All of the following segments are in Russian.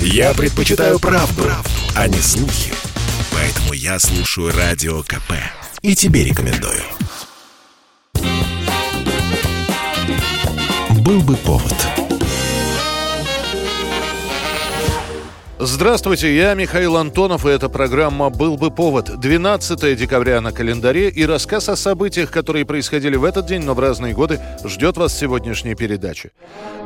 Я предпочитаю правду, правду, а не слухи. Поэтому я слушаю Радио КП. И тебе рекомендую. Был бы повод. Здравствуйте, я Михаил Антонов, и эта программа «Был бы повод». 12 декабря на календаре, и рассказ о событиях, которые происходили в этот день, но в разные годы, ждет вас сегодняшняя передача.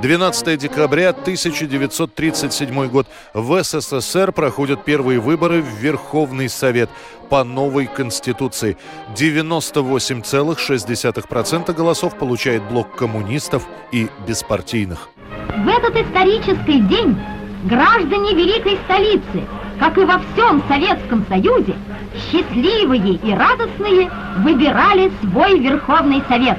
12 декабря 1937 год. В СССР проходят первые выборы в Верховный Совет по новой Конституции. 98,6% голосов получает блок коммунистов и беспартийных. В этот исторический день граждане великой столицы, как и во всем Советском Союзе, счастливые и радостные выбирали свой Верховный Совет.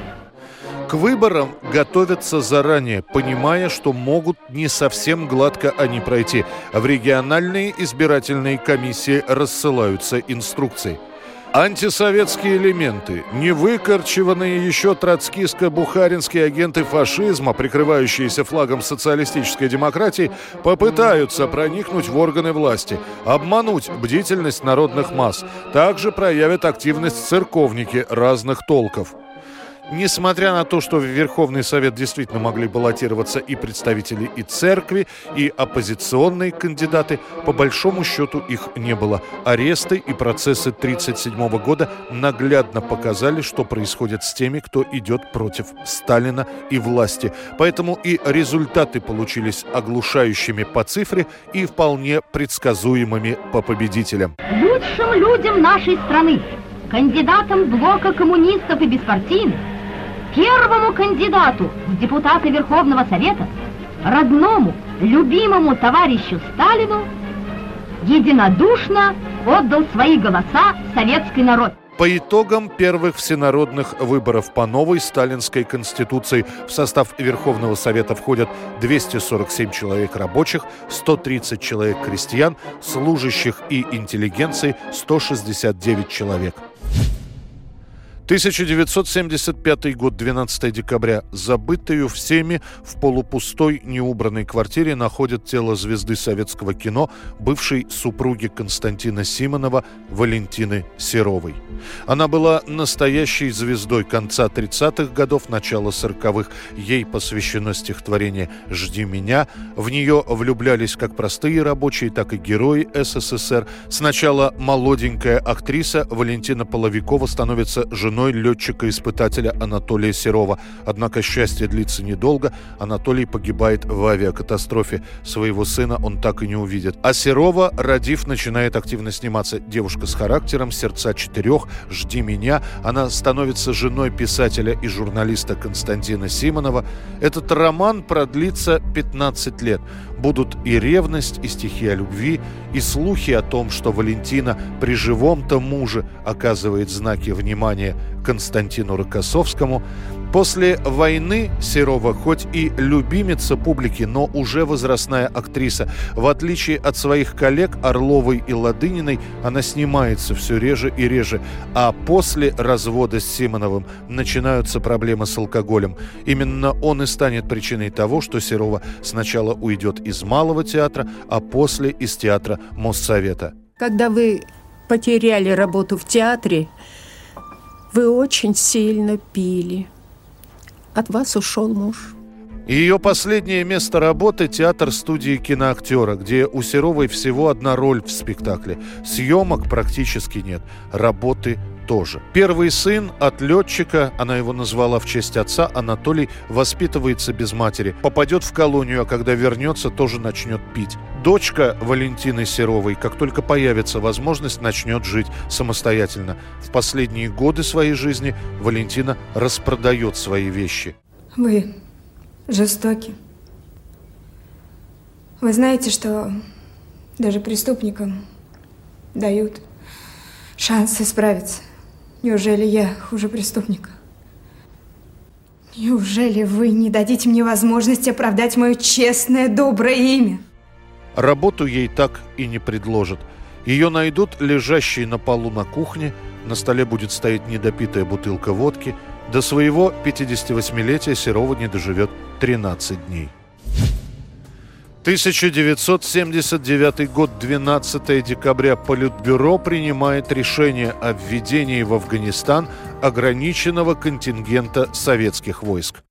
К выборам готовятся заранее, понимая, что могут не совсем гладко они пройти. В региональные избирательные комиссии рассылаются инструкции – Антисоветские элементы, невыкорчеванные еще троцкистско-бухаринские агенты фашизма, прикрывающиеся флагом социалистической демократии, попытаются проникнуть в органы власти, обмануть бдительность народных масс. Также проявят активность церковники разных толков. Несмотря на то, что в Верховный Совет действительно могли баллотироваться и представители и церкви, и оппозиционные кандидаты, по большому счету их не было. Аресты и процессы 1937 года наглядно показали, что происходит с теми, кто идет против Сталина и власти. Поэтому и результаты получились оглушающими по цифре и вполне предсказуемыми по победителям. Лучшим людям нашей страны, кандидатам блока коммунистов и беспартийных, первому кандидату в депутаты Верховного Совета, родному, любимому товарищу Сталину, единодушно отдал свои голоса советский народ. По итогам первых всенародных выборов по новой сталинской конституции в состав Верховного Совета входят 247 человек рабочих, 130 человек крестьян, служащих и интеллигенции 169 человек. 1975 год, 12 декабря. Забытую всеми в полупустой неубранной квартире находят тело звезды советского кино, бывшей супруги Константина Симонова Валентины Серовой. Она была настоящей звездой конца 30-х годов, начала 40-х. Ей посвящено стихотворение «Жди меня». В нее влюблялись как простые рабочие, так и герои СССР. Сначала молоденькая актриса Валентина Половикова становится женой женой летчика-испытателя Анатолия Серова. Однако счастье длится недолго. Анатолий погибает в авиакатастрофе. Своего сына он так и не увидит. А Серова, родив, начинает активно сниматься. Девушка с характером, сердца четырех, «Жди меня». Она становится женой писателя и журналиста Константина Симонова. Этот роман продлится 15 лет. Будут и ревность, и стихи о любви, и слухи о том, что Валентина при живом-то муже оказывает знаки внимания Константину Рокоссовскому. После войны Серова хоть и любимица публики, но уже возрастная актриса. В отличие от своих коллег Орловой и Ладыниной, она снимается все реже и реже. А после развода с Симоновым начинаются проблемы с алкоголем. Именно он и станет причиной того, что Серова сначала уйдет из Малого театра, а после из театра Моссовета. Когда вы потеряли работу в театре, вы очень сильно пили. От вас ушел муж. Ее последнее место работы – театр студии киноактера, где у Серовой всего одна роль в спектакле. Съемок практически нет, работы тоже. Первый сын от летчика, она его назвала в честь отца, Анатолий, воспитывается без матери. Попадет в колонию, а когда вернется, тоже начнет пить. Дочка Валентины Серовой, как только появится возможность, начнет жить самостоятельно. В последние годы своей жизни Валентина распродает свои вещи. Вы жестоки. Вы знаете, что даже преступникам дают шанс исправиться. Неужели я хуже преступника? Неужели вы не дадите мне возможность оправдать мое честное, доброе имя? Работу ей так и не предложат. Ее найдут лежащей на полу на кухне, на столе будет стоять недопитая бутылка водки. До своего 58-летия Серова не доживет 13 дней. 1979 год, 12 декабря, Политбюро принимает решение о введении в Афганистан ограниченного контингента советских войск.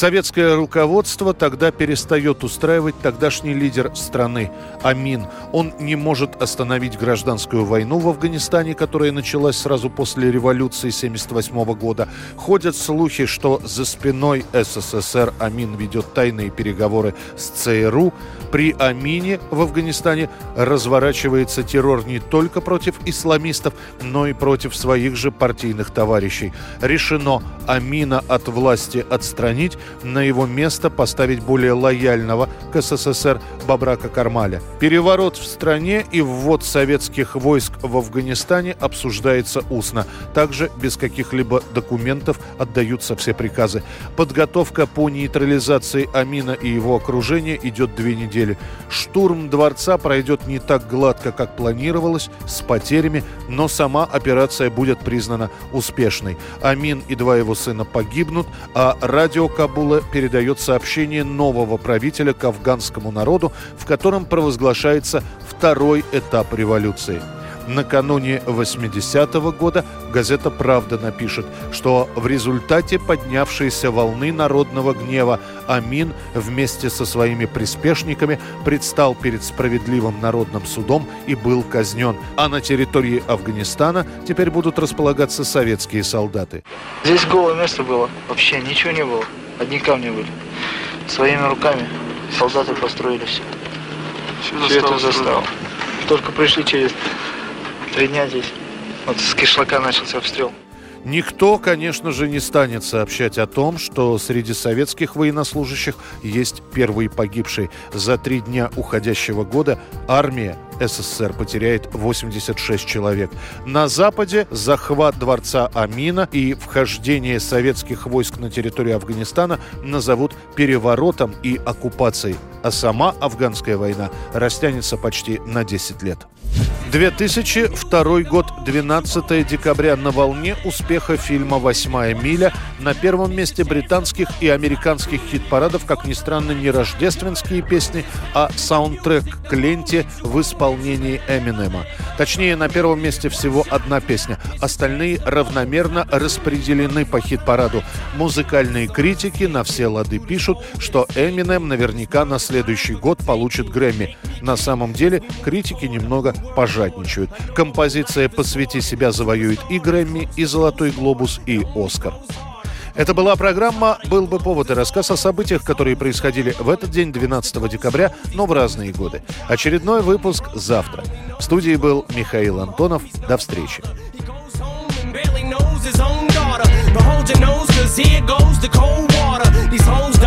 Советское руководство тогда перестает устраивать тогдашний лидер страны Амин. Он не может остановить гражданскую войну в Афганистане, которая началась сразу после революции 1978 года. Ходят слухи, что за спиной СССР Амин ведет тайные переговоры с ЦРУ. При Амине в Афганистане разворачивается террор не только против исламистов, но и против своих же партийных товарищей. Решено Амина от власти отстранить, на его место поставить более лояльного к СССР Бабрака Кармаля. Переворот в стране и ввод советских войск в Афганистане обсуждается устно. Также без каких-либо документов отдаются все приказы. Подготовка по нейтрализации Амина и его окружения идет две недели. Штурм дворца пройдет не так гладко, как планировалось, с потерями, но сама операция будет признана успешной. Амин и два его сына погибнут, а радио Кабула передает сообщение нового правителя к афганскому народу, в котором провозглашается второй этап революции – Накануне 80-го года газета «Правда» напишет, что в результате поднявшейся волны народного гнева Амин вместе со своими приспешниками предстал перед справедливым народным судом и был казнен. А на территории Афганистана теперь будут располагаться советские солдаты. Здесь голое место было, вообще ничего не было, одни камни были. Своими руками солдаты построили все. Все, все это застало. Только пришли через Три дня здесь. Вот с кишлака начался обстрел. Никто, конечно же, не станет сообщать о том, что среди советских военнослужащих есть первые погибшие. За три дня уходящего года армия СССР потеряет 86 человек. На Западе захват дворца Амина и вхождение советских войск на территорию Афганистана назовут переворотом и оккупацией. А сама афганская война растянется почти на 10 лет. 2002 год, 12 декабря. На волне успеха фильма «Восьмая миля» на первом месте британских и американских хит-парадов, как ни странно, не рождественские песни, а саундтрек к ленте в исполнении Эминема. Точнее, на первом месте всего одна песня. Остальные равномерно распределены по хит-параду. Музыкальные критики на все лады пишут, что Эминем наверняка на следующий год получит Грэмми. На самом деле, критики немного пожадничают. Композиция «Посвяти себя» завоюет и Грэмми, и Золотой Глобус, и Оскар. Это была программа «Был бы повод» и рассказ о событиях, которые происходили в этот день, 12 декабря, но в разные годы. Очередной выпуск завтра. В студии был Михаил Антонов. До встречи. They